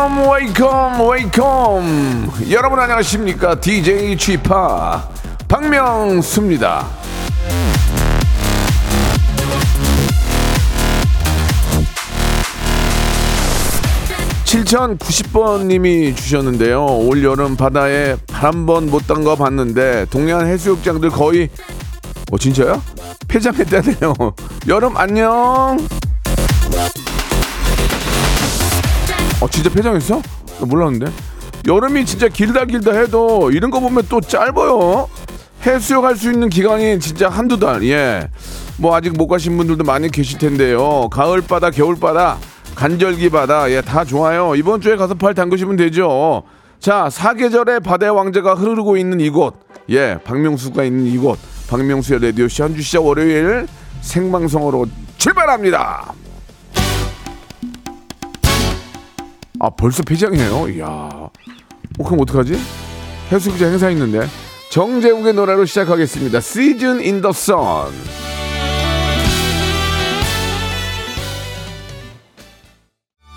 Welcome welcome welcome 여러분 안녕하십니까 DJ p 박명수입니다. 7090번님이 주셨는데요. 올 여름 바다에 발한번못 담가 봤는데 동해안 해수욕장들 거의 어 진짜야? 폐장했다네요. 여름 안녕. 어 진짜 폐장했어? 나 몰랐는데. 여름이 진짜 길다 길다 해도 이런 거 보면 또 짧아요. 해수욕 할 수 있는 기간이 진짜 한두 달. 예. 뭐 아직 못 가신 분들도 많이 계실 텐데요. 가을 바다, 겨울 바다, 간절기 바다. 예, 다 좋아요. 이번 주에 가서 발 담그시면 되죠. 자, 사계절의 바다의 왕자가 흐르고 있는 이곳. 예, 박명수가 있는 이곳. 박명수의 라디오쇼 한주 시작 월요일 생방송으로 출발합니다. 아, 벌써 폐장이에요? 이야. 어, 그럼 어떡하지? 해수욕장 행사 있는데. 정재욱의 노래로 시작하겠습니다. Season in the Sun.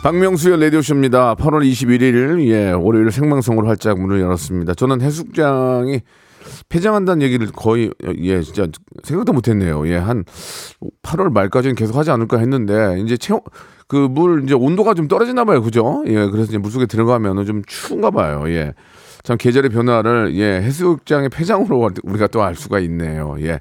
박명수의 라디오쇼입니다. 8월 21일, 예, 월요일 생방송으로 활짝 문을 열었습니다. 저는 해수욕장이 폐장한다는 얘기를 거의, 예, 진짜 생각도 못 했네요. 예, 한 8월 말까지는 계속 하지 않을까 했는데, 이제 체험, 그 물, 이제 온도가 좀 떨어지나 봐요. 그죠? 예, 그래서 이제 물속에 들어가면 좀 추운가 봐요. 예. 참 계절의 변화를, 예, 해수욕장의 폐장으로 우리가 또 알 수가 있네요. 예.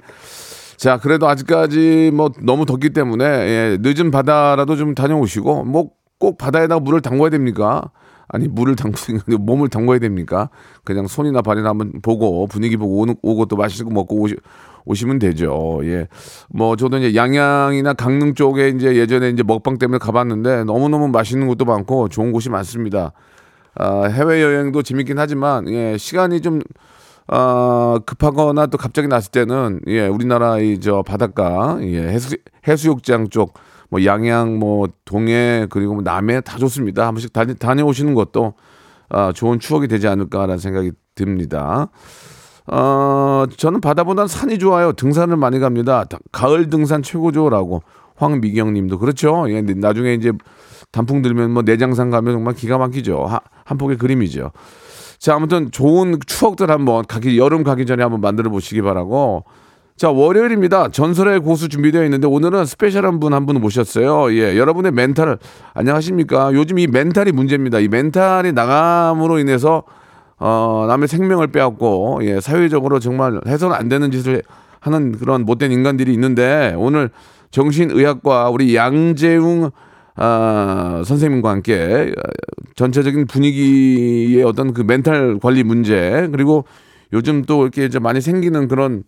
자, 그래도 아직까지 뭐 너무 덥기 때문에 예, 늦은 바다라도 좀 다녀오시고 뭐 꼭 바다에다가 물을 담궈야 됩니까? 아니 물을 담그는 게 몸을 담궈야 됩니까? 그냥 손이나 발이나 한번 보고 분위기 보고 오는, 오고 또 맛있고 먹고 오시, 오시면 되죠. 예. 뭐 저도 이제 양양이나 강릉 쪽에 이제 예전에 이제 먹방 때문에 가봤는데 너무너무 맛있는 곳도 많고 좋은 곳이 많습니다. 아, 해외 여행도 재밌긴 하지만 예, 시간이 좀 어, 급하거나 또 갑자기 났을 때는 예, 우리나라 이저 바닷가 예, 해수 해수욕장 쪽 뭐 양양 뭐 동해 그리고 뭐 남해 다 좋습니다. 한 번씩 다녀오시는 것도 아, 좋은 추억이 되지 않을까라는 생각이 듭니다. 어, 저는 바다보다는 산이 좋아요. 등산을 많이 갑니다. 다- 가을 등산 최고죠라고 황미경 님도 그렇죠. 예, 나중에 이제 단풍 들면 뭐 내장산 가면 정말 기가 막히죠. 하- 한 폭의 그림이죠. 자, 아무튼 좋은 추억들 한번 가기 여름 가기 전에 한번 만들어 보시기 바라고. 자, 월요일입니다. 전설의 고수 준비되어 있는데 오늘은 스페셜한 분 한분 모셨어요. 예, 여러분의 멘탈 안녕하십니까? 요즘 이 mental이 문제입니다. 이 mental이 나감으로 인해서 어, 남의 생명을 빼앗고 예, 사회적으로 정말 해서는 안 되는 짓을 하는 그런 못된 인간들이 있는데 오늘 정신의학과 우리 양재웅 아, 선생님과 함께 어, 전체적인 분위기의 어떤 그 멘탈 관리 문제 그리고 요즘 또 이렇게 이제 많이 생기는 그런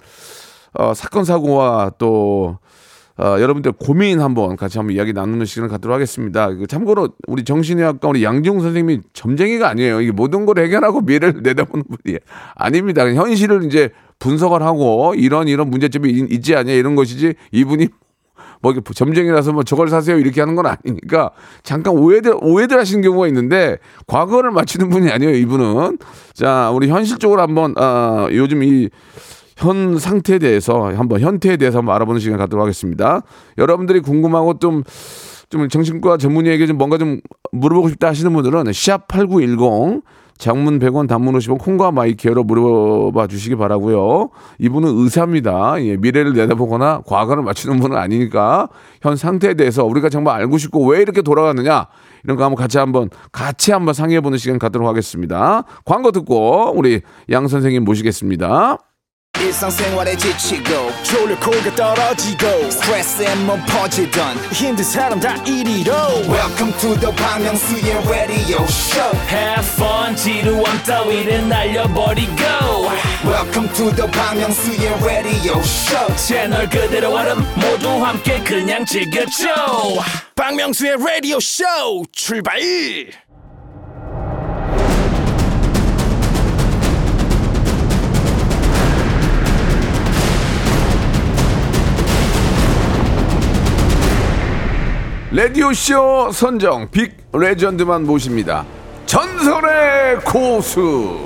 어, 사건 사고와 또 어, 여러분들 고민 한번 같이 한번 이야기 나누는 시간을 갖도록 하겠습니다. 그 참고로 우리 정신의학과 우리 양지웅 선생님이 점쟁이가 아니에요. 이게 모든 걸 해결하고 미래를 내다보는 분이 아닙니다. 현실을 이제 분석을 하고 이런 이런 문제점이 있- 있지 않냐 이런 것이지 이분이 뭐 점쟁이라서 뭐 저걸 사세요 이렇게 하는 건 아니니까 잠깐 오해들 오해들 하시는 경우가 있는데 과거를 맞추는 분이 아니에요 이분은 자 우리 현실적으로 한번 아 요즘 이 현 상태에 대해서 한번 현태에 대해서 한번 알아보는 시간 갖도록 하겠습니다. 여러분들이 궁금하고 좀좀 정신과 전문의에게 좀 뭔가 좀 물어보고 싶다 하시는 분들은 샵8910 장문 100원 단문 50원 콩과 마이K로 물어봐 주시기 바라고요. 이분은 의사입니다. 예, 미래를 내다보거나 과거를 맞추는 분은 아니니까 현 상태에 대해서 우리가 정말 알고 싶고 왜 이렇게 돌아가느냐 이런 거 한번 같이 한번 같이 한번 상의해 보는 시간 갖도록 하겠습니다. 광고 듣고 우리 양 선생님 모시겠습니다. 일상생활에 지치고, 졸려 코가 떨어지고, 스트레스에 몸 퍼지던, 힘든 사람 다 이리로. welcome to the Bang Myung-soo's radio show Have fun 지루함 따위를 날려버리고 welcome to the Bang Myung-soo's radio show 채널 그대로 얼음 모두 함께 그냥 즐겨줘 박명수의 라디오 쇼 출발 라디오쇼 선정 빅 레전드만 모십니다. 전설의 고수.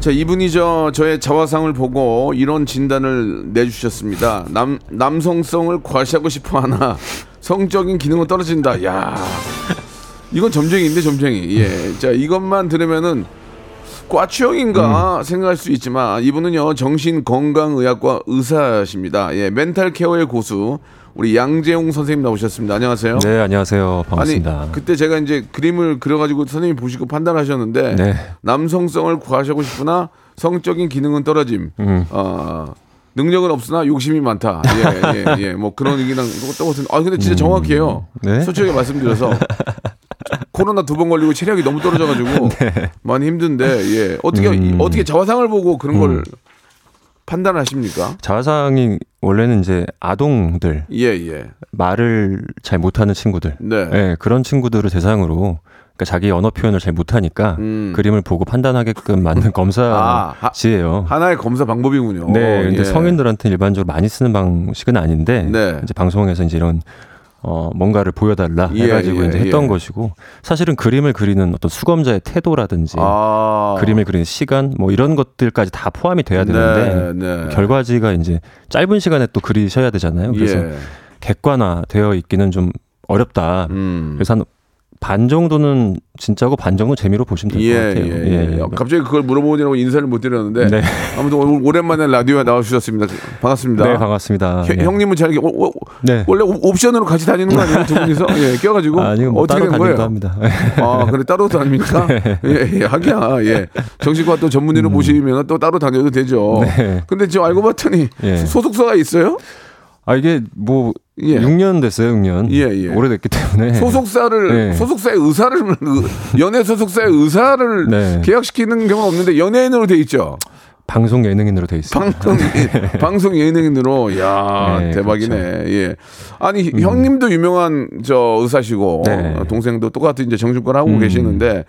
자, 이분이 저 저의 자화상을 보고 이런 진단을 내주셨습니다. 남 남성성을 과시하고 싶어 하나 성적인 기능은 떨어진다. 야, 이건 점쟁이인데 점쟁이. 예, 자 이것만 들으면은 과추형인가 생각할 수 있지만 이분은요 정신건강의학과 의사십니다. 예, 멘탈 케어의 고수 우리 양재용 선생님 나오셨습니다. 안녕하세요. 네, 안녕하세요. 반갑습니다. 아니 그때 제가 이제 그림을 그려가지고 선생님 보시고 판단하셨는데 네. 남성성을 구하시고 싶으나 성적인 기능은 떨어짐. 음. 어, 능력은 없으나 욕심이 많다. 예, 예, 예. 뭐 그런 얘기랑 똑같은. 아 근데 진짜 정확해요. 네? 솔직하게 말씀드려서 코로나 두 번 걸리고 체력이 너무 떨어져가지고 많이 힘든데 예 어떻게 네. 음. 어떻게 자화상을 보고 그런 걸 판단하십니까? 자화상이 원래는 이제 아동들 예, 예. 말을 잘 못하는 친구들, 네. 네, 그런 친구들을 대상으로 그러니까 자기 언어 표현을 잘 못하니까 음. 그림을 보고 판단하게끔 만든 아, 하- 검사지예요. 하나의 검사 방법이군요. 네, 근데 예. 성인들한테 일반적으로 많이 쓰는 방식은 아닌데 네. 이제 방송에서 이제 이런 어 뭔가를 보여달라 예, 해가지고 예, 이제 했던 예. 것이고 사실은 그림을 그리는 어떤 수검자의 태도라든지 아. 그림을 그리는 시간 뭐 이런 것들까지 다 포함이 돼야 되는데 네, 네. 결과지가 이제 짧은 시간에 또 그리셔야 되잖아요. 그래서 예. 객관화되어 있기는 좀 어렵다. 음. 그래서 한 반 정도는 진짜고 반 정도 재미로 보시면 될것 예, 같아요. 예, 예. 갑자기 그걸 물어보느라고 인사를 못 드렸는데 네. 아무튼 오랜만에 라디오에 나와주셨습니다. 반갑습니다. 네, 반갑습니다. 형- 예. 형님은 잘 오- 오- 네. 원래 옵- 옵션으로 같이 다니는 거 아니에요? 두 분이서 예, 껴가지고 아니요, 뭐 어떻게 된 거예요? 합니다. 아, 그래 따로 다닙니까? 예, 예, 하기야. 예. 정신과 또 전문의로 모시면 또 따로 다녀도 되죠. 음. 네. 근데 저 알고 봤더니 예. 소속사가 있어요? 아 이게 뭐 예. 6년 됐어요, 6년. 예, 예. 오래됐기 때문에. 소속사를 네. 소속사의 의사를 의- 연예 소속사의 의사를 네. 계약시키는 경우는 없는데 연예인으로 돼 있죠. 방송 예능인으로 돼 있습니다. 방송 방송 예능인으로 야 네, 대박이네. 그렇죠. 예. 아니 형님도 유명한 저 의사시고 네. 어, 동생도 똑같은 이제 정신과 하고 음. 계시는데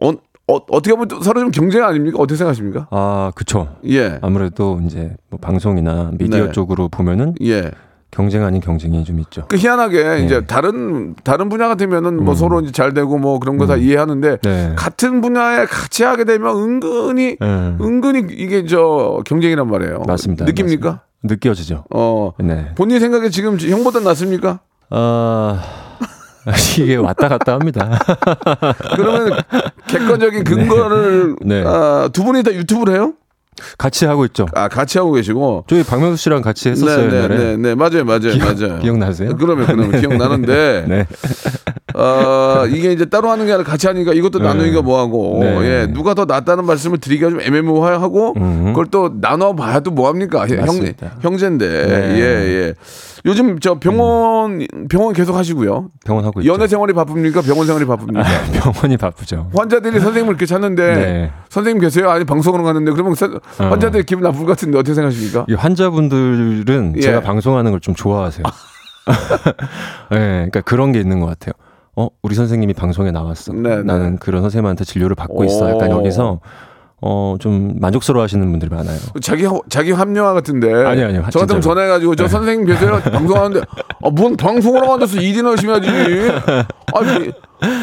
어, 어, 어떻게 보면 또 서로 좀 경쟁 아닙니까? 어떻게 생각하십니까? 아, 그쵸. 예. 아무래도 이제 뭐 방송이나 미디어 네. 쪽으로 보면은 예. 경쟁 아닌 경쟁이 좀 있죠. 그 희한하게 네. 이제 다른 다른 분야 같으면은 뭐 음. 서로 이제 잘 되고 뭐 그런 거다 이해하는데 네. 같은 분야에 같이 하게 되면 은근히 네. 은근히 이게 저 경쟁이란 말이에요. 맞습니다. 느낍니까? 맞습니다. 느껴지죠. 어. 네. 본인 생각에 지금 형보다 낫습니까? 아 이게 왔다 갔다 합니다. 그러면 객관적인 근거를 네. 아, 두 분이 다 유튜브를 해요? 같이 하고 있죠. 아 같이 하고 계시고. 저희 박명수 씨랑 같이 했었어요. 네, 옛날에. 네, 네, 맞아요, 맞아요, 맞아요. 기억나세요? 그러면 그러면 기억나는데 네. 어, 이게 이제 따로 하는 게 아니라 같이 하니까 이것도 네. 나누기가 뭐하고 네. 예, 누가 더 낫다는 말씀을 드리기가 좀 애매모호하고 음. 그걸 또 나눠 봐야 또 뭐합니까 형 맞습니다. 형제인데 네. 예 예. 요즘 저 병원 병원 계속 하시고요. 병원 하고 있죠. 연애 생활이 바쁩니까? 병원 생활이 바쁩니까? 병원이 바쁘죠. 환자들이 선생님을 이렇게 찾는데 네. 선생님 계세요? 아니 방송으로 갔는데 그러면 서- 환자들이 기분 나쁠 것 같은데 어떻게 생각하십니까? 이 환자분들은 예. 제가 방송하는 걸 좀 좋아하세요. 네, 그러니까 그런 게 있는 것 같아요. 어, 우리 선생님이 방송에 나왔어. 네, 네. 나는 그런 선생님한테 진료를 받고 있어. 약간 오. 여기서 어, 좀 만족스러워하시는 분들이 많아요. 자기 호- 자기 합리화 같은데. 아니요, 아니요. 저 같으면 진짜로. 전화해가지고 저 선생님 계세요? 방송하는데 아, 뭔 방송을 하고 앉아서 일이나 열심히 하지. 아니,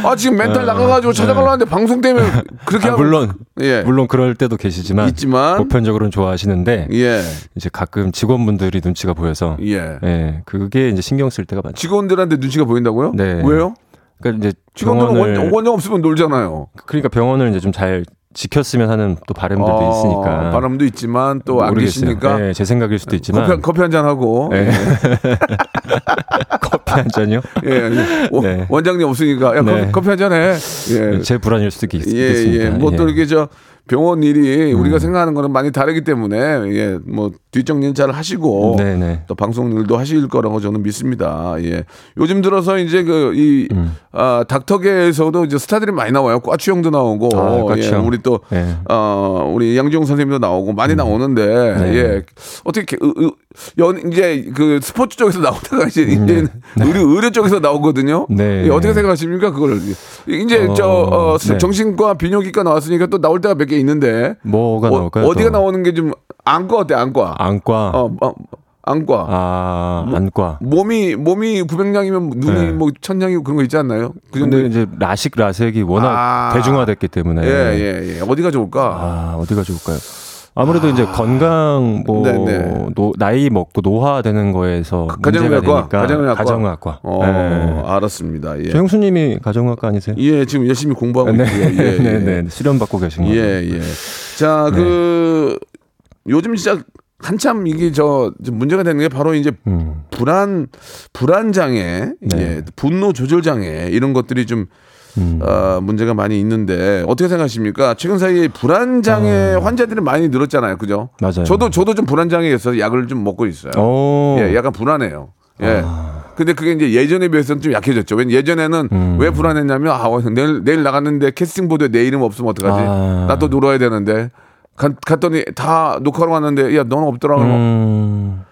아 지금 멘탈 나가가지고 찾아가려는데 방송 때문에 그렇게 아, 하면 물론 예 물론 그럴 때도 계시지만 있지만 보편적으로는 좋아하시는데 예 이제 가끔 직원분들이 눈치가 보여서 예. 예, 그게 이제 신경 쓸 때가 많죠. 직원들한테 눈치가 보인다고요? 네. 왜요? 그러니까 이제 직원들은 원장 없으면 놀잖아요. 그러니까 병원을 이제 좀 잘 지켰으면 하는 또 바람들도 어, 있으니까 바람도 있지만 또 안. 계시니까 네, 제 생각일 수도 있지만 커피, 커피 한 잔 하고 네. 커피 한 잔이요? 예, 예. 원- 네. 원장님 없으니까 야 네. 커피, 한 잔 해. 예. 제 불안일 수도 있, 예, 겠습니다 예. 뭐또 이렇게 저 병원 일이 우리가 생각하는 거는 많이 다르기 때문에 예, 뭐 뒷정리는 잘 하시고 네네. 또 방송 일도 하실 거라고 저는 믿습니다. 예. 요즘 들어서 이제 그이 음. 아, 닥터계에서도 이제 스타들이 많이 나와요. 꽈추 형도 나오고 아. 예, 우리 또 네. 어, 우리 양지용 선생님도 나오고 많이 나오는데 네. 예. 어떻게 의- 의- 연 이제 그 스포츠 쪽에서 나오다가 이제 네. 이제 의료 의료 쪽에서 나오거든요. 네. 예, 어떻게 생각하십니까? 그걸 이제 어, 저 어, 네. 정신과 비뇨기과 나왔으니까 또 나올 때가 몇 개 있는데 뭐가 어, 나올까요? 어디가 또? 나오는 게 좀 안과 어때? 안과. 안과. 어, 어, 안과. 아, 안과. 몸이 몸이 900냥이면 눈이 네. 뭐 1000냥이고 그런 거 있지 않나요? 그 근데 정도. 이제 라식 라섹이 워낙 아. 대중화됐기 때문에 예, 예, 예. 어디가 좋을까? 아, 어디가 좋을까요? 아무래도 이제 건강 뭐 네네. 노- 나이 먹고 노화되는 거에서 가정의학과, 가정의학과. 가정의학과. 어, 예. 알았습니다. 예. 조영수 님이 가정의학과 아니세요? 예, 지금 열심히 공부하고 네, 있고요. 예, 네, 예. 네, 수련 받고 계신 거예요. 예, 예. 자, 그 요즘 진짜 한참 이게 저좀 문제가 되는 게 바로 이제 음, 불안 불안 장애, 네. 예, 분노 조절 장애 이런 것들이 좀 음. 어, 문제가 많이 있는데 어떻게 생각하십니까? 최근 사이에 불안 장애 환자들이 많이 늘었잖아요, 그죠? 어. 맞아요. 저도 저도 좀 불안 장애에 있어서 약을 좀 먹고 있어요. 오. 예, 약간 불안해요. 예. 아. 근데 그게 이제 예전에 비해서는 좀 약해졌죠. 왜냐 예전에는 음. 왜 불안했냐면 아 내일 내일 나갔는데 캐스팅 보드에 내 이름 없으면 어떡하지? 아. 나또 놀아야 되는데. 가- 갔더니 다 녹화로 왔는데 야 너는 없더라 그러면 음,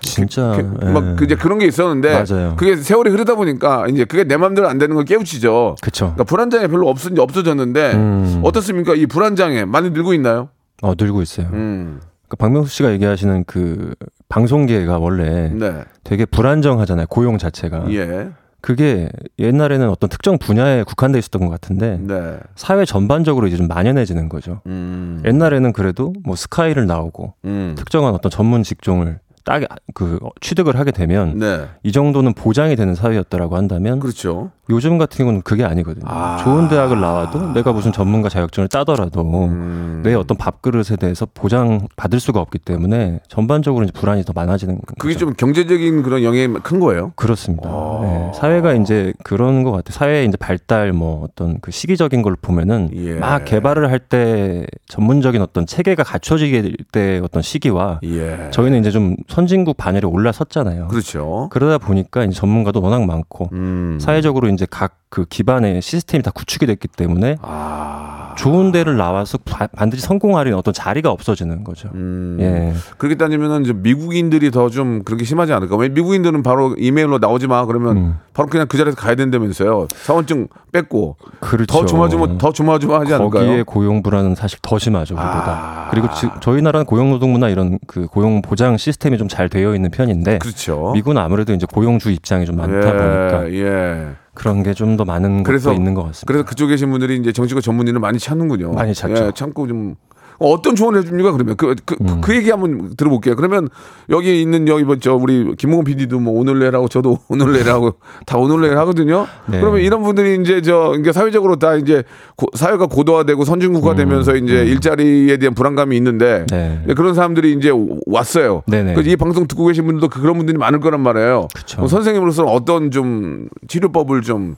진짜 예. 막 이제 그런 게 있었는데 맞아요. 그게 세월이 흐르다 보니까 이제 그게 내 마음대로 안 되는 걸 깨우치죠. 그쵸. 그러니까 불안장애 별로 없 없어졌는데 음. 어떻습니까? 이 불안장애 많이 늘고 있나요? 어, 늘고 있어요. 음. 그러니까 박명수 씨가 얘기하시는 그 방송계가 원래 네. 되게 불안정하잖아요. 고용 자체가. 예. 그게 옛날에는 어떤 특정 분야에 국한돼 있었던 것 같은데 네. 사회 전반적으로 이제 좀 만연해지는 거죠. 음. 옛날에는 그래도 뭐 스카이를 나오고 음. 특정한 어떤 전문 직종을 딱 그 취득을 하게 되면 네. 이 정도는 보장이 되는 사회였다라고 한다면 그렇죠. 요즘 같은 경우는 그게 아니거든요. 아. 좋은 대학을 나와도 내가 무슨 전문가 자격증을 따더라도 음. 내 어떤 밥그릇에 대해서 보장 받을 수가 없기 때문에 전반적으로 이제 불안이 더 많아지는 거죠. 그게 좀 경제적인 그런 영향이 큰 거예요. 그렇습니다. 아. 네, 사회가 이제 그런 것 같아요. 사회의 이제 발달 뭐 어떤 그 시기적인 걸 보면은 예. 막 개발을 할 때 전문적인 어떤 체계가 갖춰지게 때 어떤 시기와 예. 저희는 이제 좀 선진국 반열에 올라섰잖아요. 그렇죠. 그러다 보니까 이제 전문가도 워낙 많고 음. 사회적으로 이제 각 그 기반의 시스템이 다 구축이 됐기 때문에 아. 좋은 데를 나와서 바- 반드시 성공하려는 어떤 자리가 없어지는 거죠. 음. 예. 그렇게 따지면은 이제 미국인들이 더 좀 그렇게 심하지 않을까? 왜 미국인들은 바로 이메일로 나오지 마 그러면 음. 바로 그냥 그 자리에서 가야 된다면서요. 사원증 뺏고 그렇죠. 더 조마조마 더 조마조마 하지 않을까요? 거기에 고용 불안은 사실 더 심하죠, 우리보다. 아. 그리고 지, 저희 나라는 고용 노동 문화 이런 그 고용 보장 시스템이 좀 잘 되어 있는 편인데 그렇죠. 미국은 아무래도 이제 고용주 입장이 좀 많다 보니까 예, 예. 그런 게 좀 더 많은 그래서- 것도 있는 것 같습니다. 그래서 그쪽에 계신 분들이 이제 정치과 전문의를 많이 찾는군요. 많이 찾죠. 예, 참고 좀 어떤 조언을 해줍니까? 그러면 그그 그 음. 얘기 한번 들어볼게요. 그러면 여기 있는 여기 뭐저 우리 김홍원 PD도 뭐 오늘 내라고 저도 오늘 내라고 다 오늘 내라 하거든요. 네. 그러면 이런 분들이 이제 저 그러니까 사회적으로 다 이제 고- 사회가 고도화되고 선진국화 되면서 이제 일자리에 대한 불안감이 있는데 음. 네. 네, 그런 사람들이 이제 왔어요. 네네. 그래서 이 방송 듣고 계신 분들도 그런 분들이 많을 거란 말이에요. 선생님으로서는 어떤 좀 치료법을 좀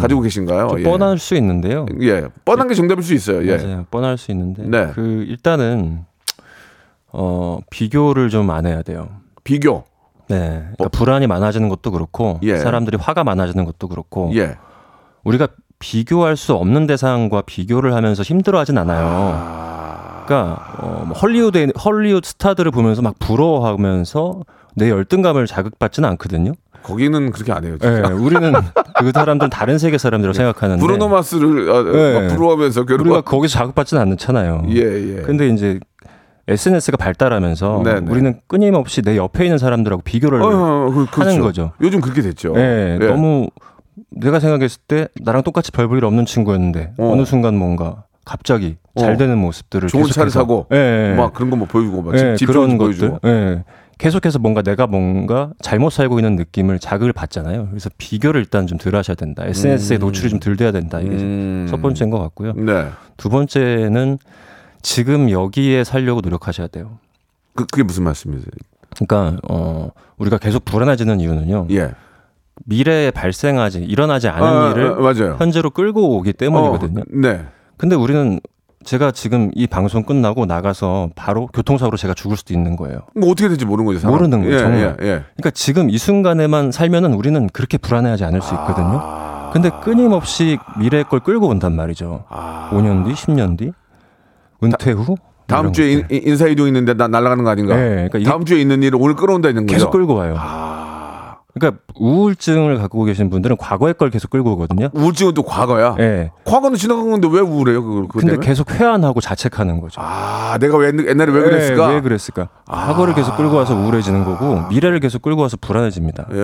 가지고 계신가요? 음. 좀 예. 뻔할 수 있는데요. 예, 뻔한 게 정답일 수 있어요. 예. 맞아요. 뻔할 수 있는데 네. 그 일단은 어 비교를 좀 안 해야 돼요. 비교. 네. 그러니까 불안이 많아지는 것도 그렇고 어. 예. 사람들이 화가 많아지는 것도 그렇고 예. 우리가 비교할 수 없는 대상과 비교를 하면서 힘들어하진 않아요. 아, 그러니까 어, 뭐 헐리우드 헐리우드 스타들을 보면서 막 부러워하면서 내 열등감을 자극받지는 않거든요. 거기는 그렇게 안 해요. 예, 진짜. 우리는 그 사람들은 다른 세계 사람들이라고 생각하는데 브루노 마스를 아, 네. 막 부러워하면서 우리가 괴롭고. 거기서 자극받지는 않잖아요. 예, 예. 근데 이제 SNS가 발달하면서 네, 네. 우리는 끊임없이 내 옆에 있는 사람들하고 비교를 어, 어, 그, 그렇죠. 하는 거죠. 요즘 그렇게 됐죠. 예, 예. 너무 내가 생각했을 때 나랑 똑같이 별 볼 일 없는 친구였는데 어. 어. 느 순간 뭔가 갑자기 어. 잘 되는 모습들을 좋은 차를 사고 예, 예. 막 그런 거 뭐 보여주고 막 예, 집, 집 그런 것들 보여주고. 예. 계속해서 뭔가 내가 뭔가 잘못 살고 있는 느낌을 자극을 받잖아요. 그래서 비교를 일단 좀 덜 하셔야 된다. SNS에 노출이 좀 덜 돼야 된다. 이게 음. 첫 번째인 것 같고요. 네. 두 번째는 지금 여기에 살려고 노력하셔야 돼요. 그, 그게 무슨 말씀이세요? 그러니까 어 우리가 계속 불안해지는 이유는요. 예. 미래에 발생하지 일어나지 않은 아, 일을 아. 현재로 끌고 오기 때문이거든요. 어, 네. 근데 우리는 제가 지금 이 방송 끝나고 나가서 바로 교통사고로 제가 죽을 수도 있는 거예요. 뭐 어떻게 될지 모르는 거죠. 사람. 모르는 거예요, 예, 정말. 예, 예. 그러니까 지금 이 순간에만 살면은 우리는 그렇게 불안해하지 않을 수 있거든요. 아. 근데 끊임없이 미래의 걸 끌고 온단 말이죠. 아. 5년 뒤, 10년 뒤, 은퇴 후. 다음 이런 주에 인, 것들. 사이동 있는데 나 날아가는 거 아닌가? 네, 그러니까 다음 주에 있는 일을 오늘 끌어온다 있는 거죠. 계속 끌고 와요. 아. 그러니까 우울증을 갖고 계신 분들은 과거의 걸 계속 끌고 오거든요. 우울증은 또 과거야. 예. 과거는 지나간 건데 왜 우울해요? 그거 근데 때문에? 계속 회한하고 자책하는 거죠. 아, 내가 왜 옛날에 왜 그랬을까? 예, 왜 그랬을까? 과거를 계속 끌고 와서 우울해지는 거고 미래를 계속 끌고 와서 불안해집니다. 예.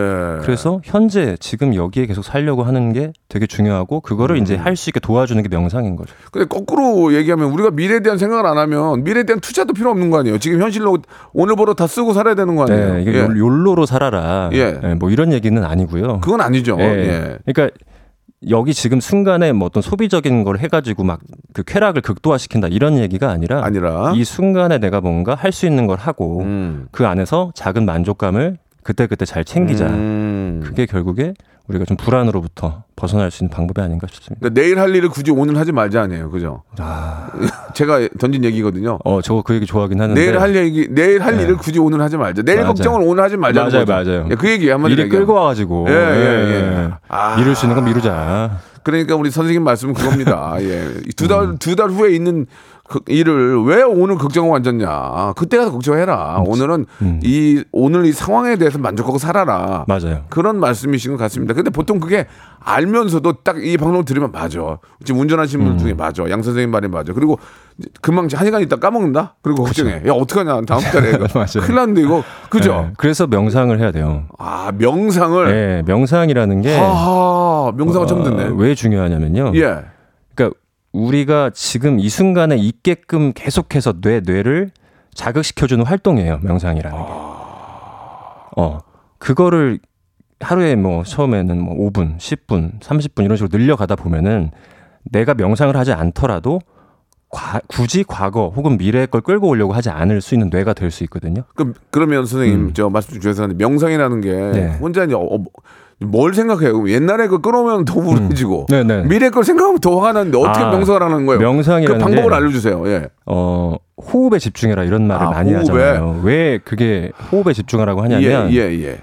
그래서 현재 지금 여기에 계속 살려고 하는 게 되게 중요하고 그거를 음. 이제 할 수 있게 도와주는 게 명상인 거죠. 근데 거꾸로 얘기하면 우리가 미래에 대한 생각을 안 하면 미래에 대한 투자도 필요 없는 거 아니에요? 지금 현실로 오늘 벌어 다 쓰고 살아야 되는 거 아니에요? 네, 이게 예. 욜- 욜로로 살아라. 예. 예, 뭐 이런 얘기는 아니고요. 그건 아니죠. 예. 예. 그러니까 여기 지금 순간에 뭐 어떤 소비적인 걸 해가지고 막 그 쾌락을 극도화시킨다 이런 얘기가 아니라 아니라 이 순간에 내가 뭔가 할 수 있는 걸 하고 음. 그 안에서 작은 만족감을 그때그때 잘 챙기자. 음. 그게 결국에 우리가 좀 불안으로부터 벗어날 수 있는 방법이 아닌가 싶습니다. 그러니까 내일 할 일을 굳이 오늘 하지 말자 아니에요. 그죠? 아, 제가 던진 얘기거든요. 어, 저거 그 얘기 좋아하긴 하는데. 내일 할 얘기, 내일 할 네. 일을 굳이 오늘 하지 말자. 내일 맞아요. 걱정을 오늘 하지 말자는 맞아요, 거죠. 맞아요. 예, 그 얘기 한마디 일이 끌고 와가지고. 예, 예, 예. 아. 미룰 수 있는 건 미루자. 그러니까 우리 선생님 말씀은 그겁니다. 예. 두 달, 음. 두달 후에 있는 그 일을 왜 오늘 걱정하고 앉았냐. 그때 가서 걱정해라. 오늘은 음. 이, 오늘 이 상황에 대해서 만족하고 살아라. 맞아요. 그런 말씀이신 것 같습니다. 근데 보통 그게 알면서도 딱 이 방송을 들으면 맞아. 지금 운전하시는 음. 분 중에 맞아. 양 선생님 말이 맞아. 그리고 금방 한 시간 있다 까먹는다? 그리고 걱정해. 야, 어떡하냐. 다음 달에. 큰일 났는데 이거. 그죠? 네, 그래서 명상을 해야 돼요. 아, 명상을. 네, 명상이라는 게 하하, 명상을 처음 듣네. 어, 왜 중요하냐면요. 예. 그러니까 우리가 지금 이 순간에 있게끔 계속해서 뇌 뇌를 자극시켜주는 활동이에요. 명상이라는 게. 어 그거를 하루에 뭐 처음에는 뭐 5분, 10분, 30분 이런 식으로 늘려가다 보면은 내가 명상을 하지 않더라도 과- 굳이 과거 혹은 미래의 걸 끌고 오려고 하지 않을 수 있는 뇌가 될 수 있거든요. 그럼 그러면 선생님 음. 저 말씀 하는데 명상이라는 게 네. 혼자 이제 어, 어, 뭘 생각해요? 옛날에 거 끌어오면 더 우울해지고 네, 네. 미래 걸 생각하면 더 화가 나는데 어떻게 아, 명상을 하는 거예요? 그 명상이라는 방법을 게 알려주세요. 예. 어, 호흡에 집중해라 이런 말을 아, 많이 호흡에. 하잖아요. 왜 그게 호흡에 집중하라고 하냐면 예, 예, 예.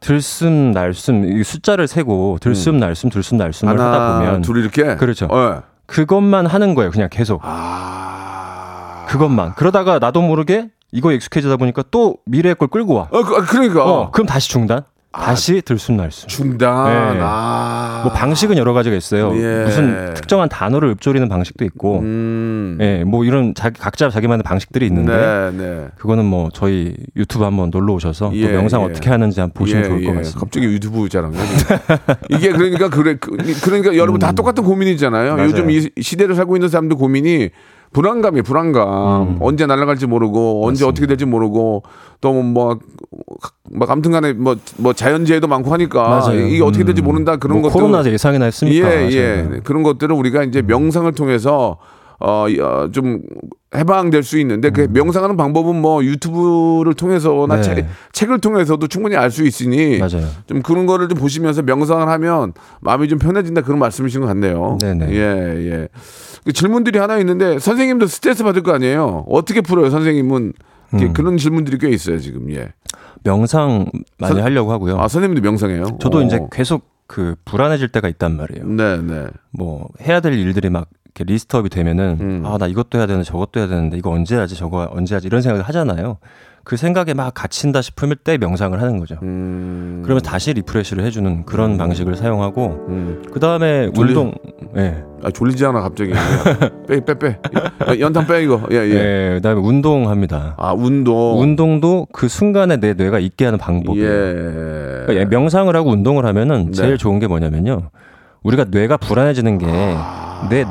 들숨 날숨 이 숫자를 세고 들숨 날숨 들숨 날숨을 하다 하나, 보면 둘 이렇게. 그렇죠. 예. 그것만 하는 거예요. 그냥 계속 아. 그것만. 그러다가 나도 모르게 이거 익숙해지다 보니까 또 미래의 걸 끌고 와. 어, 그, 그러니까 어, 그럼 다시 중단. 다시 들숨 날숨. 중단. 네. 아. 뭐 방식은 여러 가지가 있어요. 예. 무슨 특정한 단어를 읊조리는 방식도 있고, 음. 예, 뭐 이런 자기 각자 자기만의 방식들이 있는데 네, 네. 그거는 뭐 저희 유튜브 한번 놀러 오셔서 예, 또 영상 예. 어떻게 하는지 한번 보시면 예, 좋을 것 예. 같습니다. 갑자기 유튜브 자랑요. 이게 그러니까 그래 그- 그러니까 여러분 다 똑같은 고민이잖아요. 음. 맞아요. 요즘 이 시대를 살고 있는 사람들 고민이 불안감이 불안감. 언제 날아갈지 모르고 언제 음. 맞습니다. 어떻게 될지 모르고 또뭐막 아무튼간에 뭐 뭐 자연재해도 많고 하니까 이게 어떻게 될지 음. 모른다 그런 뭐 것들 코로나 예상이나 했습니까? 예, 예. 맞아요. 음. 그런 것들을 우리가 이제 명상을 통해서 어, 어, 좀 해방될 수 있는데 그 명상하는 방법은 뭐 유튜브를 통해서나 음. 네. 책, 책을 통해서도 충분히 알 수 있으니 맞아요. 좀 그런 거를 좀 보시면서 명상을 하면 마음이 좀 편해진다 그런 말씀이신 것 같네요. 네네. 예, 예. 그 질문들이 하나 있는데 선생님도 스트레스 받을 거 아니에요. 어떻게 풀어요, 선생님은? 음. 그런 질문들이 꽤 있어요, 지금. 예. 명상 많이 선- 하려고 하고요. 아, 선생님도 명상해요? 저도 어. 이제 계속 그 불안해질 때가 있단 말이에요. 네, 네. 뭐 해야 될 일들이 막 list up이 되면은 음. 아나 이것도 해야 되는데 저것도 해야 되는데 이거 언제 하지 저거 언제 하지 이런 생각을 하잖아요. 그 생각에 막 갇힌다 싶을 때 명상을 하는 거죠. 음. 그러면 다시 refresh를 해주는 그런 방식을 사용하고 음. 그 다음에 졸리- 운동, 예, 아, 졸리지 않아, 갑자기. 빼, 빼, 연탄 빼, 이거. 예, 예. 예, 그다음에 운동합니다. 아, 운동. 운동도 그 순간에 내 뇌가 있게 하는 방법이에요. 예. 그러니까 명상을 하고 운동을 하면은 네. 제일 좋은 게 뭐냐면요. 우리가 뇌가 불안해지는 게내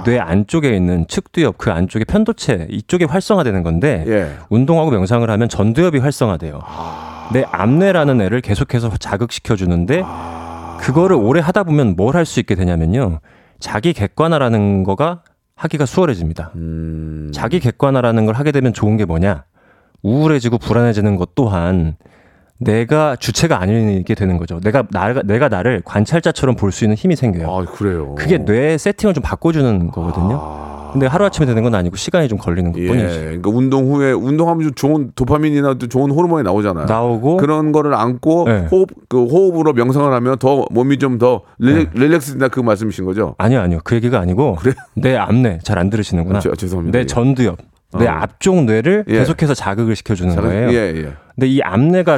뇌 안쪽에 있는 측두엽 그 안쪽에 편도체 이쪽에 활성화되는 건데 예. 운동하고 명상을 하면 전두엽이 활성화돼요. 내 암뇌라는 애를 계속해서 자극시켜 주는데 그거를 오래 하다 보면 뭘 할 수 있게 되냐면요. 자기 객관화라는 거가 하기가 수월해집니다. 음. 자기 객관화라는 걸 하게 되면 좋은 게 뭐냐? 우울해지고 불안해지는 것 또한 내가 주체가 아니게 되는 거죠. 내가 나, 내가 나를 관찰자처럼 볼 수 있는 힘이 생겨요. 아, 그래요. 그게 뇌 세팅을 좀 바꿔주는 거거든요. 아. 근데 하루 아침에 되는 건 아니고 시간이 좀 걸리는 것 예. 뿐이지. 그러니까 운동 후에 운동하면 좀 좋은 도파민이나 또 좋은 호르몬이 나오잖아요. 나오고 그런 거를 안고 네. 호흡 그 호흡으로 명상을 하면 더 몸이 좀더 네. 릴렉스 된다 그 말씀이신 거죠? 아니요, 아니요. 그 얘기가 아니고 그래? 내 암뇌 잘안 들으시는구나. 아, 죄- 죄송합니다. 내 예. 전두엽. 뇌 어. 앞쪽 뇌를 예. 계속해서 자극을 시켜주는 자, 거예요. 근데 이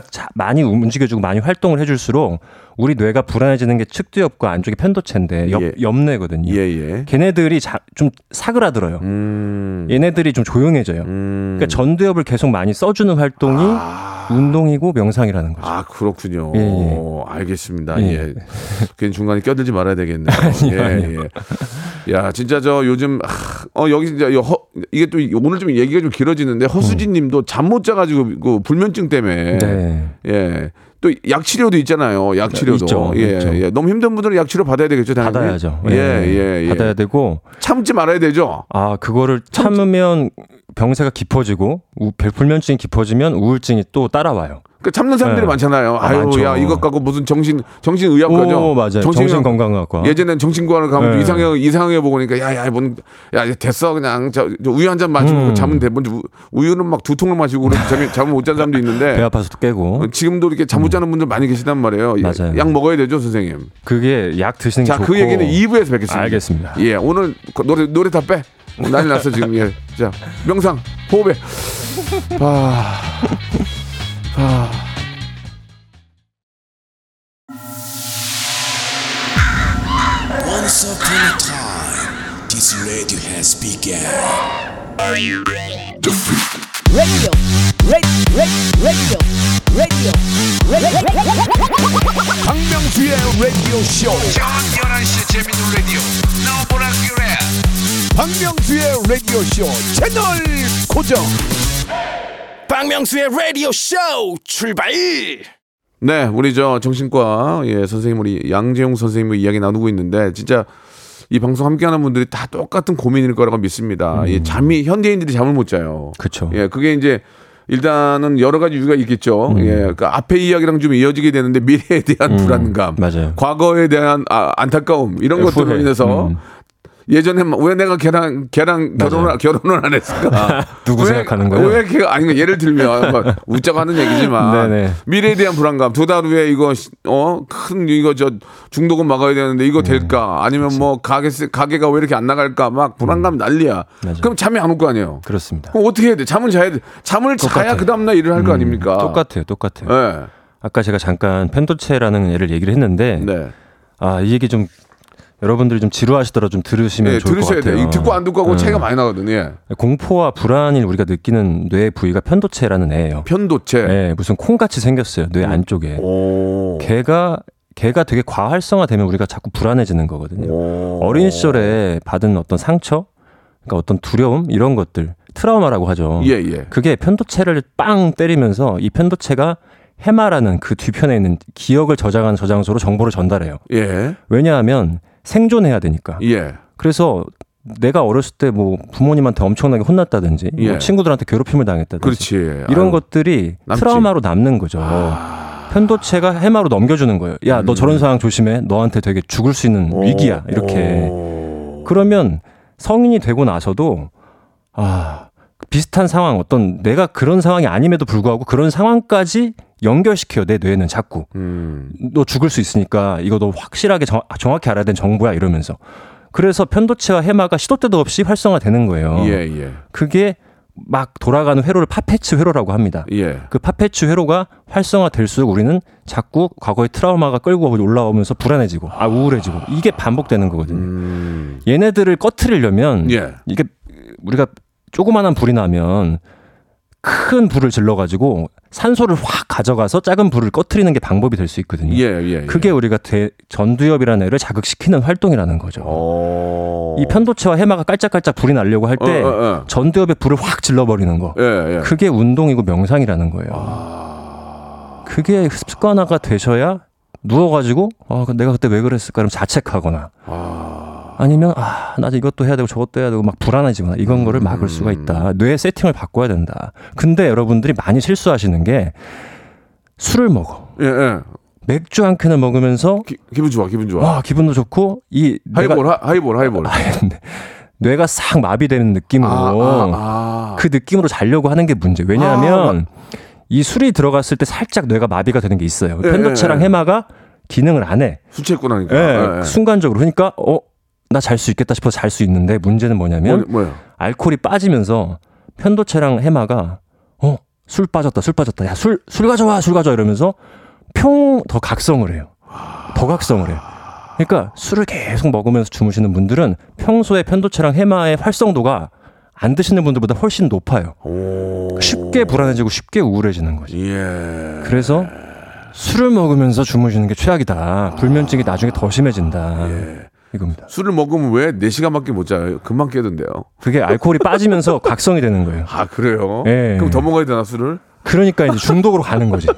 자- 많이 움직여주고 많이 활동을 해줄수록 우리 뇌가 불안해지는 게 측두엽과 안쪽이 편도체인데 옆, 예. 옆뇌거든요. 예, 예. 걔네들이 자- 좀 사그라들어요. 음. 얘네들이 좀 조용해져요. 음. 그러니까 전두엽을 계속 많이 써주는 활동이 운동이고 명상이라는 거죠. 아 그렇군요. 예, 예. 알겠습니다. 예. 예. 괜히 중간에 껴들지 말아야 되겠네요. 예, 예. 야 진짜 저 요즘 하, 어 여기 진짜 허, 이게 또 오늘 좀 얘기가 좀 길어지는데 허수진님도 잠못 자가지고 그 불면증 때문에 네. 예. 또 약 치료도 있잖아요. 약 치료도. 있죠, 예, 있죠. 예. 너무 힘든 분들은 약 치료 받아야 되겠죠, 당연히. 받아야죠. 예, 예, 예. 받아야 되고 참지 말아야 되죠. 아 그거를 참으면 병세가 깊어지고 우, 불면증이 깊어지면 우울증이 또 따라와요. 그 참는 사람들이 네. 많잖아요. 아, 아유, 많죠. 야 이것 갖고 무슨 정신 정신 의학과죠. 오 맞아요. 정신건강학과. 예전엔 정신과를 가면 좀 네. 이상해 이상해 보고 그러니까 야 야 뭔 야 됐어 그냥 저, 저 우유 한 잔 마시고 음. 자면 돼. 먼저 우- 우유는 막 두 통을 마시고 그래서 잠이 잠을 못 자는 사람도 배 있는데 아파서 또 깨고 어, 지금도 이렇게 잠 못 자는 분들 많이 계시단 말이에요. 예, 맞아요. 약 먹어야 되죠, 선생님. 그게 약 드시는 게 자, 좋고. 그 얘기는 2부에서 뵙겠습니다. 알겠습니다. 예, 오늘 그 노래 노래 다 빼. 어, 난리 났어 지금. 예. 자, 명상 호흡에. 아. 아. Once upon a time, this radio has begun. radio, radio, radio, radio, radio. 박명수의 라디오 쇼. 저녁 11시 재밌는 라디오. 너보라 그래. 박명수의 라디오 쇼 채널 고정. 박명수의 라디오 쇼 출발. 네, 우리 저 정신과 예, 선생님 우리 양재용 선생님과 이야기 나누고 있는데 진짜 이 방송 함께하는 분들이 다 똑같은 고민일 거라고 믿습니다. 이 잠이 현대인들이 잠을 못 자요. 그쵸. 예, 그게 이제 일단은 여러 가지 이유가 있겠죠. 예, 그 앞에 이야기랑 좀 이어지게 되는데 미래에 대한 불안감, 맞아요. 과거에 대한 아, 안타까움 이런 예, 것들로. 인해서 음. 예전에 막왜 내가 걔랑 걔랑 결혼을. 결혼을 안 했을까? 누구 왜- 생각하는 거예요? 왜 걔가 아니 예를 들면 뭐 웃자고 하는 얘기지만 네네. 미래에 대한 불안감 두 달 후에 이거 어큰 이거 저 중독은 막아야 되는데 이거 될까? 아니면 뭐 가게 가게가 왜 이렇게 안 나갈까? 막 불안감 난리야. 맞아요. 그럼 잠이 안 올 거 아니에요. 그렇습니다. 그럼 어떻게 해야 돼? 잠을 자야 돼. 잠을 자야 똑같아요. 그 다음 날 일을 할거 아닙니까? 똑같아요, 똑같아요. 예. 아까 제가 잠깐 펜도체라는 예를 얘기를 했는데 네. 아이 얘기 좀 여러분들이 좀 지루하시더라도 좀 들으시면 네, 좋을 것 들으셔야 같아요. 돼. 이 듣고 안 듣고 하고 네. 차이가 많이 나거든요. 예. 공포와 불안을 우리가 느끼는 뇌 부위가 편도체라는 애예요. 편도체. 예, 무슨 콩같이 생겼어요. 뇌 안쪽에. 오. 걔가 걔가 되게 과활성화되면 우리가 자꾸 불안해지는 거거든요. 오. 어린 시절에 받은 어떤 상처, 그러니까 어떤 두려움 이런 것들 트라우마라고 하죠. 예, 예. 그게 편도체를 빵 때리면서 이 편도체가 해마라는 그 뒤편에 있는 기억을 저장하는 저장소로 정보를 전달해요. 예. 왜냐하면 생존해야 되니까. 예. 그래서 내가 어렸을 때 뭐 부모님한테 엄청나게 혼났다든지 뭐 예. 친구들한테 괴롭힘을 당했다든지 그렇지. 이런 아유. 것들이 남지. 트라우마로 남는 거죠. 편도체가 해마로 넘겨주는 거예요. 야, 너 저런 상황 조심해. 너한테 되게 죽을 수 있는 오. 위기야. 이렇게. 오. 그러면 성인이 되고 나서도 아 비슷한 상황 어떤 내가 그런 상황이 아님에도 불구하고 그런 상황까지 연결시켜요 내 뇌는 자꾸 음. 너 죽을 수 있으니까 이거 너 확실하게 정, 정확히 알아야 되는 정보야 이러면서 그래서 편도체와 해마가 시도 때도 없이 활성화되는 거예요. 예, 예. 그게 막 돌아가는 회로를 파페츠 회로라고 합니다. 예. 그 파페츠 회로가 활성화될수록 우리는 자꾸 과거의 트라우마가 끌고 올라오면서 불안해지고 아 우울해지고 이게 반복되는 거거든요. 음. 얘네들을 꺼트리려면 예. 이게 우리가 조그만한 불이 나면 큰 불을 질러 가지고 산소를 확 가져가서 작은 불을 꺼트리는 게 방법이 될 수 있거든요. 예, 예. 예. 그게 우리가 대, 전두엽이라는 애를 자극시키는 활동이라는 거죠. 어. 이 편도체와 해마가 깔짝깔짝 불이 나려고 할때 어, 어, 어. 전두엽에 불을 확 질러버리는 거. 예, 예. 그게 운동이고 명상이라는 거예요. 아. 그게 습관화가 되셔야 누워가지고 아, 내가 그때 왜 그랬을까 그럼 자책하거나 아. 아니면 아, 나 이것도 해야 되고 저것도 해야 되고 막 불안해지거나 이건 거를 막을 수가 있다. 뇌 세팅을 바꿔야 된다. 근데 여러분들이 많이 실수하시는 게 술을 먹어. 예, 예. 맥주 한 캔을 먹으면서 기, 기분 좋아, 기분 좋아. 와 기분도 좋고 이 뇌가 하이볼, 하, 하이볼, 하이볼. 아, 네. 뇌가 싹 마비되는 느낌으로 아, 아. 그 느낌으로 자려고 하는 게 문제. 왜냐하면 이 술이 들어갔을 때 살짝 뇌가 마비가 되는 게 있어요. 예, 편도체랑 예, 예. 해마가 기능을 안 해. 술 취했고 나니까. 예, 예, 예. 순간적으로. 그러니까 어, 나 잘 수 있겠다 싶어서 잘 수 있는데 문제는 뭐냐면 뭐? 알코올이 빠지면서 편도체랑 해마가 어 술 빠졌다 술 빠졌다 야술술 가져와 술 가져와 이러면서 평 더 각성을 해요. 더 각성을 해요. 그러니까 술을 계속 먹으면서 주무시는 분들은 평소에 편도체랑 해마의 활성도가 안 드시는 분들보다 훨씬 높아요. 오. 쉽게 불안해지고 쉽게 우울해지는 거지. 예. 그래서 술을 먹으면서 주무시는 게 최악이다. 불면증이 나중에 더 심해진다. 예. 이겁니다. 술을 먹으면 왜 4시간밖에 못 자요? 금방 깨던데요. 그게 알코올이 빠지면서 각성이 되는 거예요. 아, 그래요? 예. 그럼 더 먹어야 되나, 술을? 그러니까 이제 중독으로 가는 거지.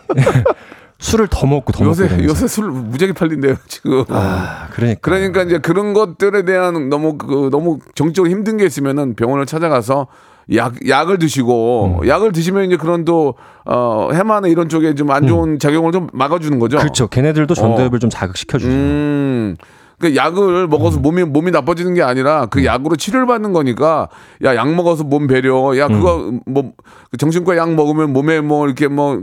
술을 더 먹고 더 요새, 먹고. 요새 술 무지하게 팔린대요, 지금. 아, 그러니까. 그러니까 이제 그런 것들에 대한 너무 그 너무 정적으로 힘든 게 있으면은 병원을 찾아가서 약 약을 드시고 음. 약을 드시면 이제 그런 또어 해마나 이런 쪽에 좀 안 좋은 작용을 좀 막아주는 거죠. 음. 그렇죠. 걔네들도 전두엽을 좀 자극시켜 주죠. 음. 그 약을 먹어서 몸이 몸이 나빠지는 게 아니라 음. 그 약으로 치료를 받는 거니까 야 약 먹어서 몸 배려 야 그거 음. 뭐그 정신과 약 먹으면 몸에 뭐 이렇게 뭐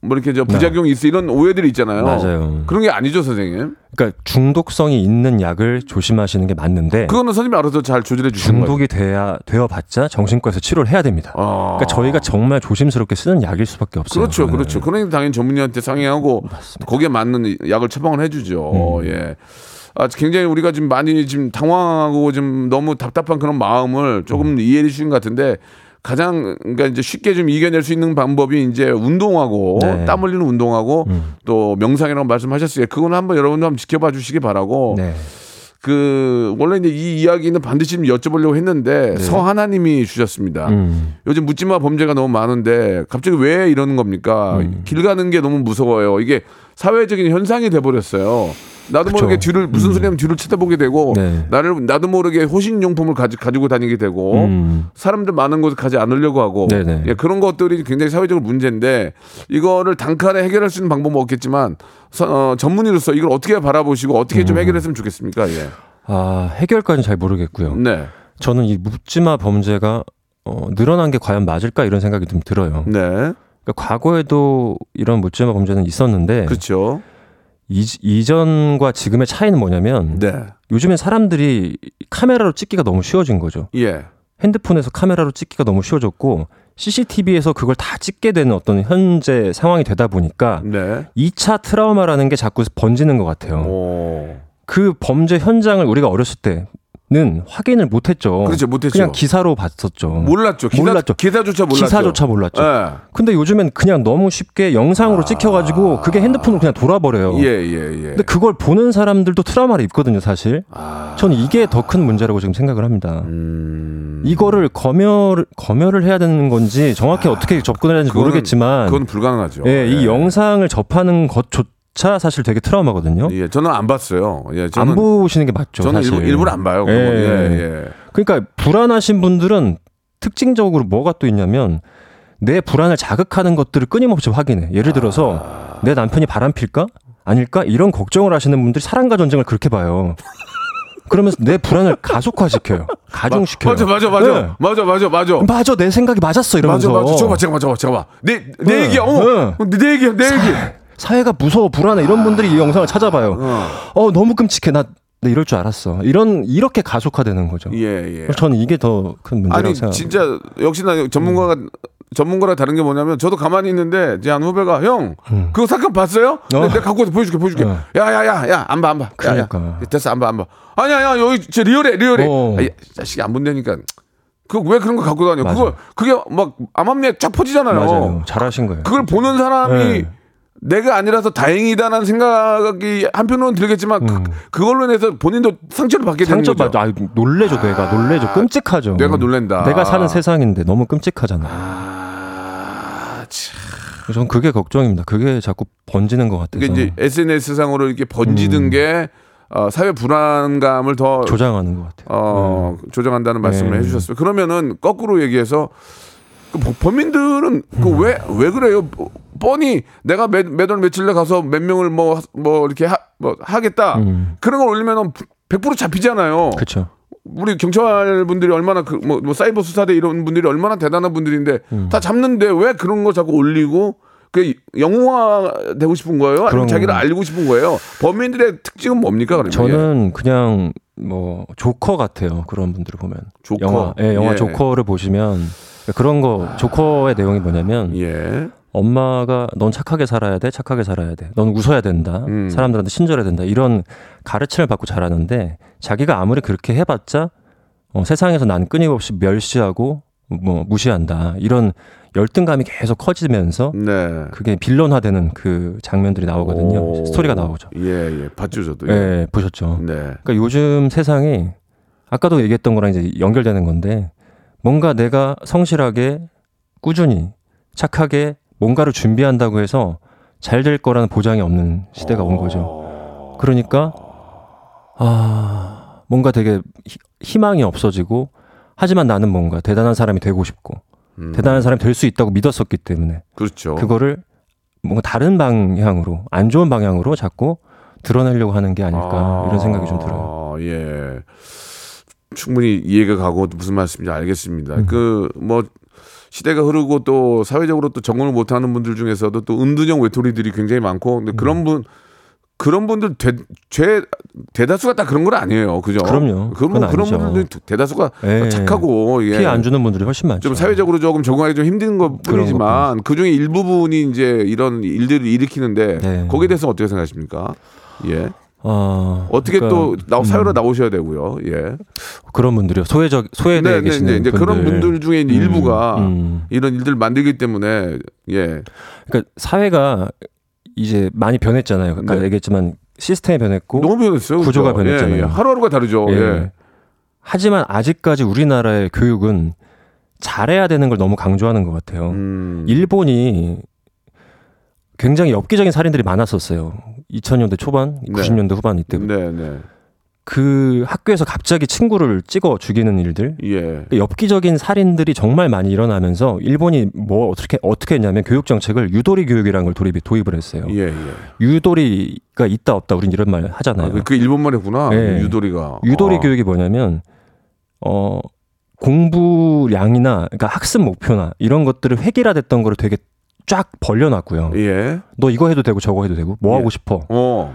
뭐 이렇게 저 부작용이 있어 이런 오해들이 있잖아요. 네. 맞아요. 그런 게 아니죠 선생님. 그러니까 중독성이 있는 약을 조심하시는 게 맞는데 그거는 선생님이 알아서 잘 조절해 주시는 거예요. 중독이 돼야 되어봤자 정신과에서 치료를 해야 됩니다. 아. 그러니까 저희가 정말 조심스럽게 쓰는 약일 수밖에 없어요. 그렇죠, 그거는. 그렇죠. 그러니까 당연히 전문의한테 상의하고 거기에 맞는 약을 처방을 해주죠. 음. 예. 아, 굉장히 우리가 지금 많이 지금 당황하고 좀 너무 답답한 그런 마음을 음. 조금 이해해 주신 것 같은데 가장 그러니까 이제 쉽게 좀 이겨낼 수 있는 방법이 이제 운동하고 네. 땀 흘리는 운동하고 음. 또 명상이라고 말씀하셨어요. 그거는 한번 여러분도 한번 지켜봐 주시기 바라고 네. 그 원래 이제 이 이야기는 반드시 좀 여쭤보려고 했는데 서하나님이 주셨습니다. 네. 음. 요즘 묻지마 범죄가 너무 많은데 갑자기 왜 이러는 겁니까? 음. 길 가는 게 너무 무서워요. 이게 사회적인 현상이 돼 버렸어요. 나도 그쵸. 모르게 뒤를 무슨 소리 하면 뒤를 쳐다보게 되고 네. 나를 나도 모르게 호신 용품을 가지, 가지고 다니게 되고 음. 사람들 많은 곳에 가지 않으려고 하고 네네. 예, 그런 것들이 굉장히 사회적으로 문제인데 이거를 단칼에 해결할 수 있는 방법은 없겠지만 서- 어, 전문의로서 이걸 어떻게 바라보시고 어떻게 음. 좀 해결했으면 좋겠습니까? 예. 아 해결까지는 잘 모르겠고요. 네. 저는 이 묻지마 범죄가 어, 늘어난 게 과연 맞을까 이런 생각이 좀 들어요. 네. 그러니까 과거에도 이런 묻지마 범죄는 있었는데 그렇죠. 이, 이전과 지금의 차이는 뭐냐면 네. 요즘엔 사람들이 카메라로 찍기가 너무 쉬워진 거죠. 예. 핸드폰에서 카메라로 찍기가 너무 쉬워졌고 CCTV에서 그걸 다 찍게 되는 어떤 현재 상황이 되다 보니까 네. 2차 트라우마라는 게 자꾸 번지는 것 같아요. 오. 그 범죄 현장을 우리가 어렸을 때 는 확인을 못했죠. 그렇죠. 못했죠. 그냥 기사로 봤었죠. 몰랐죠. 기사, 몰랐죠. 기사조차 몰랐죠. 기사조차 몰랐죠. 예. 근데 요즘엔 그냥 너무 쉽게 영상으로 찍혀가지고 그게 핸드폰으로 그냥 돌아버려요. 아. 예, 예, 예. 근데 그걸 보는 사람들도 트라우마를 입거든요, 사실. 아. 저는 이게 더 큰 문제라고 지금 생각을 합니다. 음. 이거를 검열 검열을 해야 되는 건지 정확히 어떻게 접근을 해야 되는지 아, 그거는- 모르겠지만 그건 불가능하죠. 예, 이 영상을 접하는 것조차 사실 되게 트라우마거든요. 예, 저는 안 봤어요. 예, 저는 안 보시는 게 맞죠. 저는 사실. 일부, 일부러 안 봐요. 예. 그건. 예, 예. 그러니까 불안하신 분들은 특징적으로 뭐가 또 있냐면 내 불안을 자극하는 것들을 끊임없이 확인해. 예를 들어서 아. 내 남편이 바람 필까? 아닐까? 이런 걱정을 하시는 분들이 사랑과 전쟁을 그렇게 봐요. 그러면서 내 불안을 가속화시켜요. 가중시켜요. 맞아, 맞아, 맞아, 네. 맞아, 맞아, 맞아. 맞아, 내 생각이 맞았어. 맞아, 이러면서. 맞아. 잠깐만, 잠깐만, 잠깐만, 잠깐만. 내, 내 네. 얘기야. 어, 내, 내 얘기야, 내 얘기. 사회가 무서워, 불안해. 이런 분들이 이 영상을 찾아봐요. 어. 어, 너무 끔찍해. 나, 나 이럴 줄 알았어. 이런, 이렇게 가속화되는 거죠. 예, 예. 저는 이게 더 큰 문제라고 아니 생각합니다. 진짜 역시나 전문가가 전문가랑 다른 게 뭐냐면 저도 가만히 있는데 제 한 후배가 형 그거 사건 봤어요? 내가 내가 갖고 와서 보여줄게 보여줄게. 어. 야야야 야안봐 안 봐. 야, 야. 그러니까. 됐어 안 봐 안 봐. 아니야 야 여기 진짜 리얼해 리얼해. 어. 아, 이 자식이 안 본다니까. 그왜 그런 거 갖고 다녀? 맞아. 그거 그게 막 암암리에 쫙 퍼지잖아요. 맞아요. 잘하신 거예요. 그걸 보는 사람이 네. 내가 아니라서 다행이다라는 생각이 한편으로는 들겠지만 그, 그걸로 인해서 본인도 상처를 받게 되는 음. 상처 거죠. 받아. 아, 놀래죠, 뇌가. 놀래죠. 끔찍하죠. 뇌가 놀랜다. 내가 사는 세상인데 너무 끔찍하잖아. 아, 참. 전 그게 걱정입니다. 그게 자꾸 번지는 것 같아서. 이게 이제 SNS 상으로 이렇게 번지는 게 어, 사회 불안감을 더 음. 조장하는 것 같아요. 어, 조정한다는 말씀을 네. 해주셨어요. 그러면은 거꾸로 얘기해서 그 법- 범인들은 음. 그왜왜 그래요? 뻔히 내가 몇, 몇월 며칠에 가서 몇 명을 뭐뭐 이렇게 하, 뭐 하겠다 음. 그런 걸 올리면은 100% 잡히잖아요. 그렇죠. 우리 경찰 분들이 얼마나 그뭐 사이버 수사대 이런 분들이 얼마나 대단한 분들인데 음. 다 잡는데 왜 그런 거 자꾸 올리고 그 영웅화 되고 싶은 거예요? 아니면 자기를 거. 알고 싶은 거예요? 범인들의 특징은 뭡니까 그러면? 저는 그냥 뭐 조커 같아요. 그런 분들을 보면. 조커. 영화, 예, 영화 예. 조커를 보시면 그런 거 조커의 내용이 뭐냐면 예. 예. 엄마가 넌 착하게 살아야 돼, 착하게 살아야 돼, 넌 웃어야 된다, 음. 사람들한테 친절해야 된다 이런 가르침을 받고 자라는데 자기가 아무리 그렇게 해봤자 어, 세상에서 난 끊임없이 멸시하고 뭐 무시한다 이런 열등감이 계속 커지면서 네. 그게 빌런화되는 그 장면들이 나오거든요. 오. 스토리가 나오죠. 예, 예. 봤죠, 저도. 예, 보셨죠. 네. 그러니까 요즘 세상이 아까도 얘기했던 거랑 이제 연결되는 건데 뭔가 내가 성실하게 꾸준히 착하게 뭔가를 준비한다고 해서 잘 될 거라는 보장이 없는 시대가 온 거죠. 그러니까 아 뭔가 되게 희- 희망이 없어지고 하지만 나는 뭔가 대단한 사람이 되고 싶고 음. 대단한 사람이 될 수 있다고 믿었었기 때문에 그렇죠. 그거를 뭔가 다른 방향으로 안 좋은 방향으로 자꾸 드러내려고 하는 게 아닐까 이런 생각이 좀 들어요. 아, 예. 충분히 이해가 가고 무슨 말씀인지 알겠습니다. 음. 그뭐 시대가 흐르고 또 사회적으로 또 적응을 못하는 분들 중에서도 또 은둔형 외톨이들이 굉장히 많고 근데 그런 음. 분 그런 분들 대, 죄 대다수가 다 그런 건 아니에요. 그죠? 그럼요. 그런 그건 그런. 분들도 대다수가 예. 착하고 예. 피해 안 주는 분들이 훨씬 많죠. 좀 사회적으로 조금 적응하기 좀 힘든 것 뿐이지만 그 중에 일부분이 이제 이런 일들을 일으키는데 네. 거기에 대해서 어떻게 생각하십니까? 예. 어, 어떻게 그러니까, 또 나, 사회로 음, 나오셔야 되고요. 예. 그런 분들이요. 소외적 소외되어 계시는 이제 분들. 그런 분들 중에 음, 일부가 음. 이런 일들을 만들기 때문에 예. 그러니까 사회가 이제 많이 변했잖아요. 아까 네. 얘기했지만 시스템이 변했고 너무 변했어요. 구조가 그죠? 변했잖아요. 예, 예. 하루하루가 다르죠. 예. 예. 하지만 아직까지 우리나라의 교육은 잘해야 되는 걸 너무 강조하는 것 같아요. 음. 일본이 굉장히 엽기적인 살인들이 많았었어요. 2000년대 초반, 네. 90년대 후반 이때. 네, 네. 그 학교에서 갑자기 친구를 찍어 죽이는 일들. 예. 그 엽기적인 살인들이 정말 많이 일어나면서 일본이 뭐 어떻게 어떻게 했냐면 교육 정책을 유도리 교육이라는 걸 도입 도입을 했어요. 예, 예. 유도리가 있다 없다 우린 이런 말 하잖아요. 아, 그, 그 일본 말이구나. 예. 유도리가. 유도리 아. 교육이 뭐냐면 어 공부량이나 그러니까 학습 목표나 이런 것들을 획일화됐던 거를 되게 쫙 벌려놨고요. 예. 너 이거 해도 되고 저거 해도 되고 뭐 예. 하고 싶어. 어.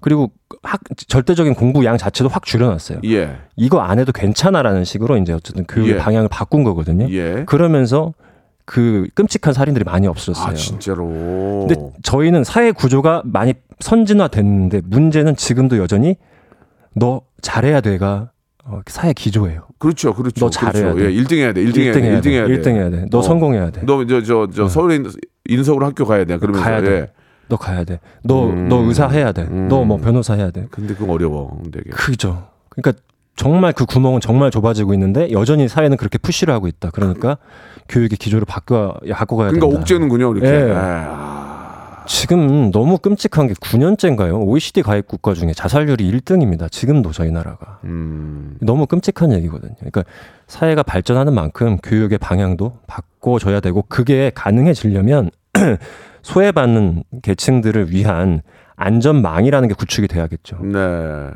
그리고 학 절대적인 공부 양 자체도 확 줄여놨어요. 예. 이거 안 해도 괜찮아라는 식으로 이제 어쨌든 교육의 예. 방향을 바꾼 거거든요. 예. 그러면서 그 끔찍한 살인들이 많이 없어졌어요. 아, 진짜로. 근데 저희는 사회 구조가 많이 선진화됐는데 문제는 지금도 여전히 너 잘해야 돼가 어, 사회 기조예요. 그렇죠. 그렇죠. 너 잘해야 그렇죠. 돼. 예, 1등 해야 돼. 1등 해야 돼. 1등 해야 돼. 1등 해야 돼. 너 어. 성공해야 돼. 너, 너저저 저 서울에 있는 인서울 학교 가야 돼. 그러면서 가야 돼. 예. 가야 돼. 너, 음. 너 의사 해야 돼. 음. 너뭐 변호사 해야 돼. 근데 그건 어려워. 되게. 크죠. 그러니까 정말 그 구멍은 정말 좁아지고 있는데 여전히 사회는 그렇게 푸시를 하고 있다. 그러니까 교육의 기조를 바꿔 바꿔 가야 그러니까 된다. 옥죄는군요, 이렇게. 예. 예. 아, 지금 너무 끔찍한 게 9년째인가요? OECD 가입 국가 중에 자살률이 1등입니다. 지금도 저희 나라가. 음. 너무 끔찍한 얘기거든요. 그러니까 사회가 발전하는 만큼 교육의 방향도 바꿔줘야 되고 그게 가능해지려면 소외받는 계층들을 위한 안전망이라는 게 구축이 돼야겠죠. 네.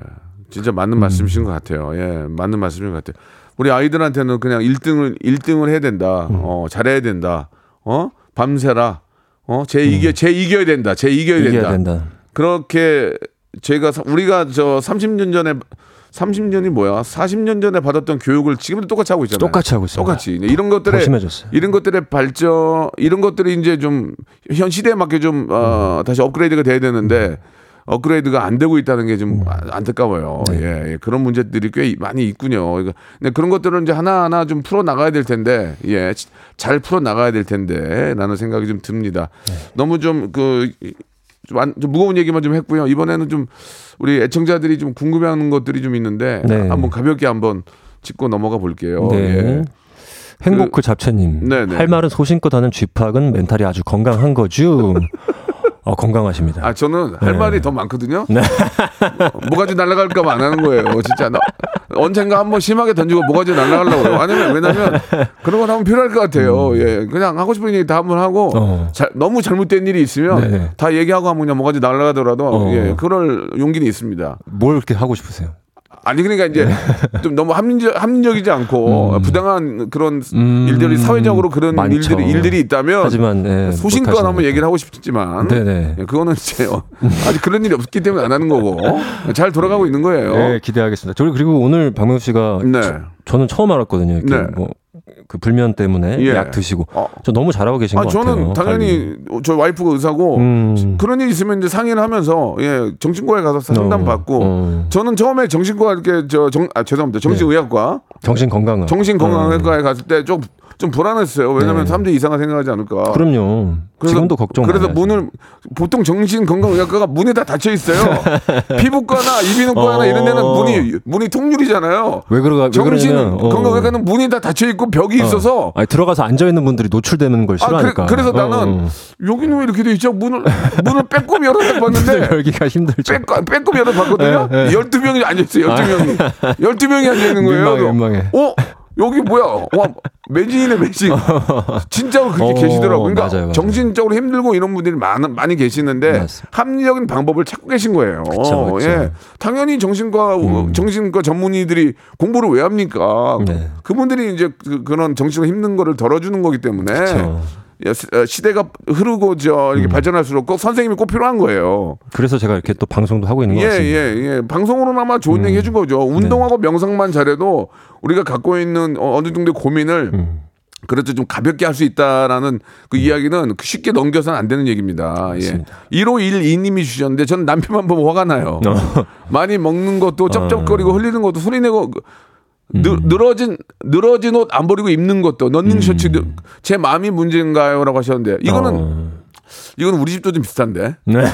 진짜 음. 맞는 말씀이신 것 같아요. 예. 맞는 말씀인 것 같아요. 우리 아이들한테는 그냥 1등을 1등을 해야 된다. 음. 어, 잘해야 된다. 어? 밤새라. 어? 제 이겨 제 이겨야 된다. 제 이겨야 된다. 음. 이겨야 된다. 그렇게 제가 사- 우리가 저 30년 전에 30년이 뭐야? 40년 전에 받았던 교육을 지금도 똑같이 하고 있잖아요. 똑같이 하고 있습니다. 똑같이. 이런 더 것들에 심해졌어요. 이런 것들의 발전 이런 것들이 이제 좀 현 시대에 맞게 좀 어, 다시 업그레이드가 돼야 되는데 업그레이드가 안 되고 있다는 게 좀 안타까워요. 예, 예. 그런 문제들이 꽤 많이 있군요. 그러니까 근데 그런 것들은 이제 하나하나 좀 풀어 나가야 될 텐데, 예, 지- 잘 풀어 나가야 될 텐데, 라는 생각이 좀 듭니다. 너무 좀 그, 좀, 안- 좀 무거운 얘기만 좀 했고요. 이번에는 좀 우리 애청자들이 좀 궁금해하는 것들이 좀 있는데, 네. 한번 가볍게 한번 짚고 넘어가 볼게요. 네. 예. 행복 그 잡채님. 네네. 할 말은 소신껏 하는 쥐팍은 멘탈이 아주 건강한 거죠. 어, 건강하십니다. 아 저는 할 네. 말이 더 많거든요. 뭐가지 날아갈까봐 안 하는 거예요. 진짜 나, 언젠가 한번 심하게 던지고 뭐가지 날아가려고 요. 아니면 왜냐면 그런 건 한번 필요할 것 같아요. 예, 그냥 하고 싶은 얘기 다 한번 하고 음. 어. 잘, 너무 잘못된 일이 있으면 네네. 다 얘기하고 하면 그냥 뭐가지 날아가더라도 어. 예, 그럴 용기는 있습니다. 뭘 그렇게 하고 싶으세요? 아니 그러니까 이제 좀 너무 합리적, 합리적이지 않고 부당한 그런 음, 일들이 사회적으로 그런 많죠. 일들이 일들이 있다면 하지만 네, 소신껏 한번. 얘기를 하고 싶지만 네네. 예, 그거는 이제 어, 아직 그런 일이 없기 때문에 안 하는 거고 잘 돌아가고 있는 거예요. 네, 기대하겠습니다. 저 그리고 오늘 박명수 씨가 네. 저는 처음 알았거든요. 이렇게 네. 뭐 그 불면 때문에 예. 약 드시고 어. 저 너무 잘하고 계신 아, 것 저는 같아요. 당연히 저 와이프가 의사고 음. 그런 일 있으면 이제 상의를 하면서 예 정신과에 가서 상담 어, 받고 어. 저는 처음에 정신과 이렇게 저정 아 죄송합니다 정신의학과 정신 건강은 정신건강외과에 갔을 때 좀 좀 불안했어요. 왜냐하면 네. 사람들이 이상하게 생각하지 않을까. 그럼요. 지금도 걱정 그래서 하죠. 문을 보통 정신건강의학과가 문이 다 닫혀 있어요. 피부과나 이비인후과나 어. 이런 데는 문이 문이 통유리잖아요. 왜 그러가 왜 정신 그러냐면 어. 문이 다 닫혀 있고 벽이 있어서 아니, 들어가서 앉아 있는 분들이 노출되는 걸 아, 싫어하니까. 그래, 서 어, 나는 어. 여기는 왜 이렇게 돼 있죠? 문을 문을 빼꼼 열어서 봤는데 열기가 힘들죠. 빼꼼 빼꼼 열어 봤거든요. 예, 예. 12명이 앉아 있어요. 12명이. 12명이 앉아 있는 거예요. 민망해, 민망해. 어? 여기 뭐야? 와, 매진이네, 매진. 진짜로 그렇게 어, 계시더라고요. 그러니까 맞아요, 맞아요. 정신적으로 힘들고 이런 분들이 많, 많이 계시는데 맞습니다. 합리적인 방법을 찾고 계신 거예요. 그쵸, 그쵸. 예. 당연히 정신과 정신과 전문의들이 공부를 왜 합니까? 네. 그분들이 이제 그, 그런 정신과 힘든 거를 덜어주는 거기 때문에 그쵸. 예, 시- 어, 시대가 흐르고 저 이렇게 발전할수록 꼭 선생님이 꼭 필요한 거예요. 그래서 제가 이렇게 또 방송도 하고 있는 것 예, 같습니다. 예, 예. 방송으로나마 좋은 얘기 해준 거죠. 운동하고 명상만 잘해도 우리가 갖고 있는 어, 어느 정도의 고민을 그렇죠. 좀 가볍게 할 수 있다라는 그 이야기는 쉽게 넘겨서는 안 되는 얘기입니다. 예. 1512님이 주셨는데 저는 남편만 보면 화가 나요. 많이 먹는 것도 쩝쩝거리고 흘리는 것도 소리 내고 그 늘, 늘어진 늘어진 옷 안 버리고 입는 것도 런닝 셔츠 제 마음이 문제인가요라고 하셨는데 이거는 어. 이거는 우리 집도 좀 비슷한데. 네.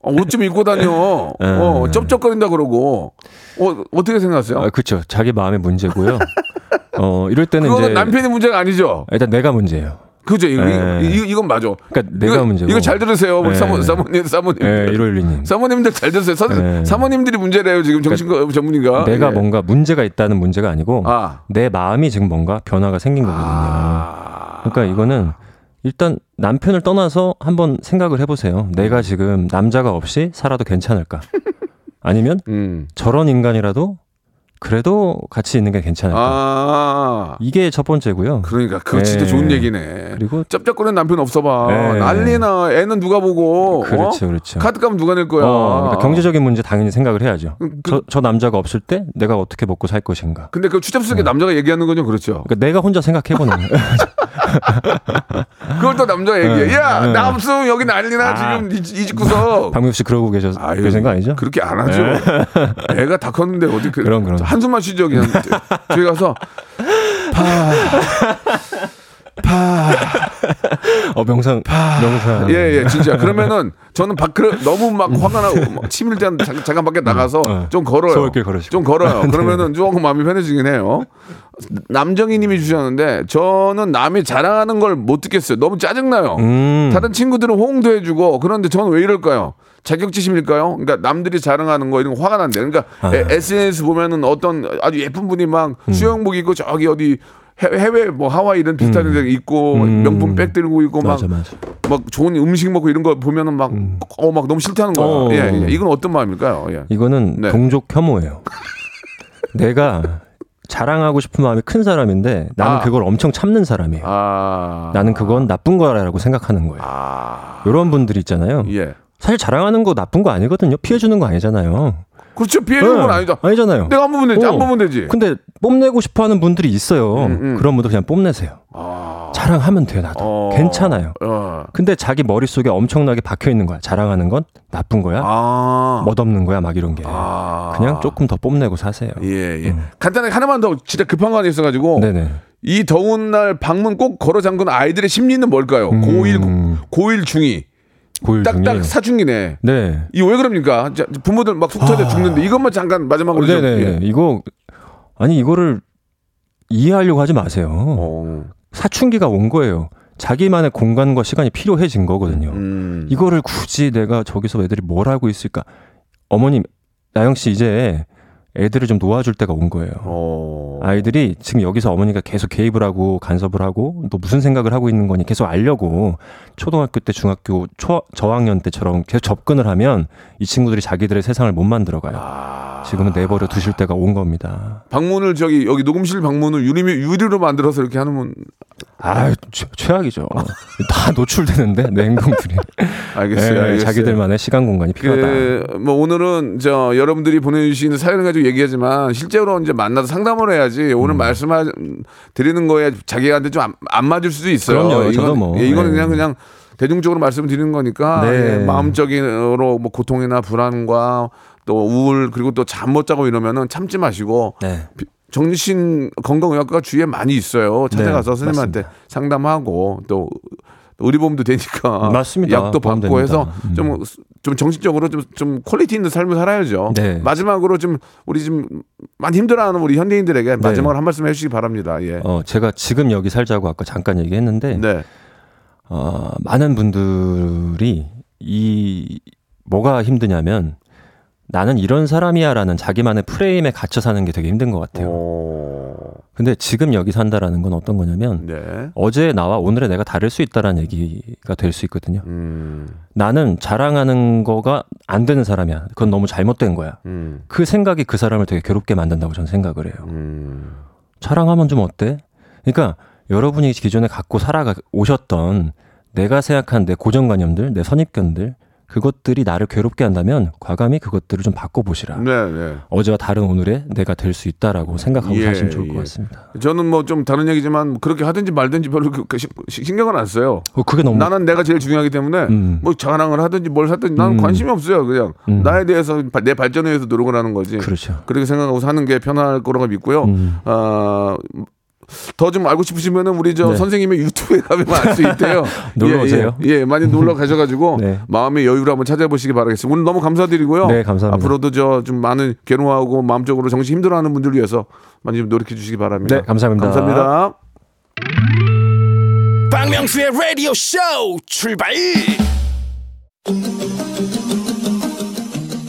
어, 옷좀 입고 다녀. 어, 쩝쩝거린다 그러고. 어, 어떻게 생각하세요? 아, 그렇죠. 자기 마음의 문제고요. 어, 이럴 때는 이제 남편의 문제가 아니죠. 일단 내가 문제예요. 그죠? 이거, 네. 이거, 이건 맞아. 그러니까 내가 이거, 문제고. 이거 잘 들으세요. 우리 네. 사모, 사모님, 사모님. 예, 151님. 사모님들 잘 들으세요. 사, 네. 사모님들이 문제래요. 지금 정신과 전문의가. 내가 예. 뭔가 문제가 있다는 문제가 아니고 아. 내 마음이 지금 뭔가 변화가 생긴 거거든요. 그러니까 이거는 일단 남편을 떠나서 한번 생각을 해보세요. 내가 지금 남자가 없이 살아도 괜찮을까? 아니면 음. 저런 인간이라도 그래도 같이 있는 게 괜찮을까? 아. 이게 첫 번째고요. 그러니까 그거 네. 진짜 좋은 얘기네. 그리고 짭짭거리는 남편 없어봐. 네. 난리나. 애는 누가 보고. 그렇죠, 어? 그렇죠. 카드값은 누가 낼 거야. 어, 그러니까 경제적인 문제 당연히 생각을 해야죠. 그- 저, 저 남자가 없을 때 내가 어떻게 먹고 살 것인가? 근데 그 추잡스럽게 남자가 얘기하는 건좀 그렇죠. 그러니까 내가 혼자 생각해보는 그걸 또 남자가 얘기해. 네. 야, 네. 나 없으면 여기 난리나 아. 지금 이, 이 집구석. 박명수 씨 그러고 계셔 아유, 계신 거 아니죠? 그렇게 안 하죠. 애가 다 컸는데 어디 그 그럼, 그럼. 한숨만 쉬죠 그냥. 저희 가서 파. 파. 어 명상 명상 예, 예, 진짜. 그러면은 저는 밖 너무 막 화가 나고 막 침일 때 잠깐, 잠깐 밖에 나가서 어. 좀 걸어요. 서울길 걸으시고. 좀 걸어요. 그러면은 조금 마음이 편해지긴 해요. 남정희 님이 주셨는데 저는 남이 자랑하는 걸 못 듣겠어요. 너무 짜증나요. 음. 다른 친구들은 호응도 해주고 그런데 저는 왜 이럴까요? 자격지심일까요? 그러니까 남들이 자랑하는 거 이런 거 화가 난대. 그러니까 아. 에- SNS 보면은 어떤 아주 예쁜 분이 막 음. 수영복 입고 저기 어디 해외, 뭐 하와이 이런 비슷한 데 있고 음. 명품 백 들고 있고 막. 막 좋은 음식 먹고 이런 거 보면은 막어막 너무 싫다는 거야. 어. 예, 예. 이건 어떤 마음일까요? 예. 이거는 네. 동족 혐오예요. 내가 자랑하고 싶은 마음이 큰 사람인데 나는 아. 그걸 엄청 참는 사람이에요. 아. 나는 그건 나쁜 거라고 생각하는 거예요. 아. 이런 분들 있잖아요. 예. 사실 자랑하는 거 나쁜 거 아니거든요. 피해 주는 거 아니잖아요. 그렇죠. 피해주는 건 네. 아니죠. 아니잖아요. 내가 안 보면 되지. 안 어. 보면 되지. 근데 뽐내고 싶어 하는 분들이 있어요. 음. 그런 분들 그냥 뽐내세요. 자랑하면 돼요, 나도. 어. 괜찮아요. 어. 근데 자기 머릿속에 엄청나게 박혀 있는 거야. 자랑하는 건 나쁜 거야. 아. 멋없는 거야, 막 이런 게. 아. 그냥 조금 더 뽐내고 사세요. 예, 예. 간단하게 하나만 더 진짜 급한 거 하나 있어 가지고. 음. 네네. 이 더운 날 방문 꼭 걸어 잠그는 아이들의 심리는 뭘까요? 음. 고1, 고1 중2. 고일 중에. 딱딱 사춘기네. 네. 이거 왜 그럽니까? 자, 부모들 막 숙제돼 죽는데 이것만 잠깐 마지막으로 좀. 아. 네네. 예. 이거 아니 이거를 이해하려고 하지 마세요. 어. 사춘기가 온 거예요. 자기만의 공간과 시간이 필요해진 거거든요. 음. 이거를 굳이 내가 저기서 애들이 뭘 하고 있을까? 어머님, 나영 씨 이제 애들을 좀 놓아줄 때가 온 거예요. 어. 아이들이 지금 여기서 어머니가 계속 개입을 하고 간섭을 하고 또 무슨 생각을 하고 있는 거니 계속 알려고 초등학교 때 중학교 초 저학년 때처럼 계속 접근을 하면 이 친구들이 자기들의 세상을 못 만들어 가요. 지금은 내버려 두실 때가 온 겁니다. 방문을 저기 여기 녹음실 방문을 유리 유리로 만들어서 이렇게 하는 아, 최, 최악이죠. 다 노출되는데 내 행동들이. 알겠어요. 네, 알겠어요. 자기들만의 시간 공간이 필요하다. 그, 뭐 오늘은 저 여러분들이 보내주시는 사연을 가지고 얘기하지만 실제로 이제 만나서 상담을 해야지 음. 오늘 말씀 드리는 거에 자기한테 좀안 맞을 수도 있어요. 그럼요. 이건, 저도 뭐, 예, 이거는 네. 그냥 그냥 대중적으로 말씀드리는 거니까 네. 예, 마음적으로 뭐 고통이나 불안과 또 우울 그리고 또 잠 못 자고 이러면은 참지 마시고 네. 비- 정신 건강의학과 주위에 많이 있어요. 찾아가서 네, 선생님한테 맞습니다. 상담하고 또 의료보험도 되니까 맞습니다. 약도 받고 해서 됩니다. 음. 좀, 좀 정신적으로 좀, 좀 퀄리티 있는 삶을 살아야죠. 네. 마지막으로 좀 우리 좀 많이 힘들어하는 우리 현대인들에게 마지막으로 한 말씀 해주시기 바랍니다. 예. 어, 제가 지금 여기 살자고 아까 잠깐 얘기했는데 네. 어, 많은 분들이 이 뭐가 힘드냐면 나는 이런 사람이야라는 자기만의 프레임에 갇혀 사는 게 되게 힘든 것 같아요. 오, 근데 지금 여기 산다라는 건 어떤 거냐면 네. 어제 나와 오늘의 내가 다를 수 있다라는 얘기가 될 수 있거든요. 음, 나는 자랑하는 거가 안 되는 사람이야. 그건 너무 잘못된 거야. 음, 그 생각이 그 사람을 되게 괴롭게 만든다고 저는 생각을 해요. 음. 자랑하면 좀 어때? 그러니까 여러분이 기존에 갖고 살아 오셨던 내가 생각한 내 고정관념들, 내 선입견들, 그것들이 나를 괴롭게 한다면 과감히 그것들을 좀 바꿔보시라. 네, 네. 어제와 다른 오늘의 내가 될 수 있다라고 생각하고 예, 사시면 좋을 예. 것 같습니다. 저는 뭐 좀 다른 얘기지만 그렇게 하든지 말든지 별로 그- 그 시- 신경을 안 써요. 어, 그게 너무 나는 내가 제일 중요하기 때문에 음. 뭐 자랑을 하든지 뭘 하든지 나는 음. 관심이 없어요. 그냥 음. 나에 대해서 바- 내 발전을 위해서 노력을 하는 거지. 그렇죠. 그렇게 생각하고 사는 게 편할 거라고 믿고요. 음. 어, 더 좀 알고 싶으시면은 우리 저 네. 선생님의 유튜브에 가면 알 수 있대요. 놀러 예, 오세요. 예, 예, 많이 놀러 가셔가지고 네. 마음의 여유를 한번 찾아보시기 바라겠습니다. 오늘 너무 감사드리고요. 네, 감사합니다. 앞으로도 저 좀 많은 괴로워하고 마음적으로 정신 힘들어하는 분들을 위해서 많이 좀 노력해 주시기 바랍니다. 네, 감사합니다. 감사합니다. 박명수의 라디오 쇼 출발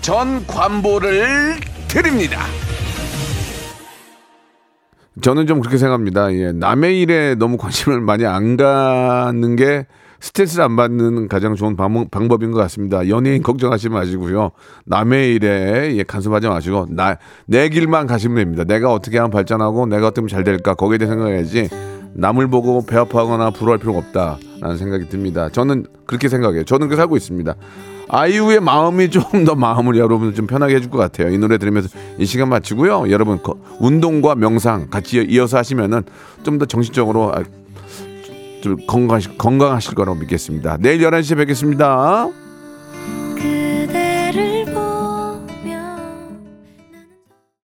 전 관보를 드립니다. 저는 좀 그렇게 생각합니다. 예, 남의 일에 너무 관심을 많이 안 갖는 게 스트레스를 안 받는 가장 좋은 방, 방법인 것 같습니다. 연예인 걱정하지 마시고요. 남의 일에 예, 간섭하지 마시고 나, 내 길만 가시면 됩니다. 내가 어떻게 하면 발전하고 내가 어떻게 하면 잘 될까 거기에 대해 생각해야지 남을 보고 배 아파하거나 부러워할 필요가 없다라는 생각이 듭니다. 저는 그렇게 생각해요. 저는 그렇게 살고 있습니다. 아이유의 마음이 좀 더 마음을 여러분 좀 편하게 해줄 것 같아요. 이 노래 들으면서 이 시간 마치고요. 여러분 거- 운동과 명상 같이 이어서 하시면은 좀 더 정신적으로 아, 좀 건강하실, 건강하실 거라고 믿겠습니다. 내일 11시에 뵙겠습니다.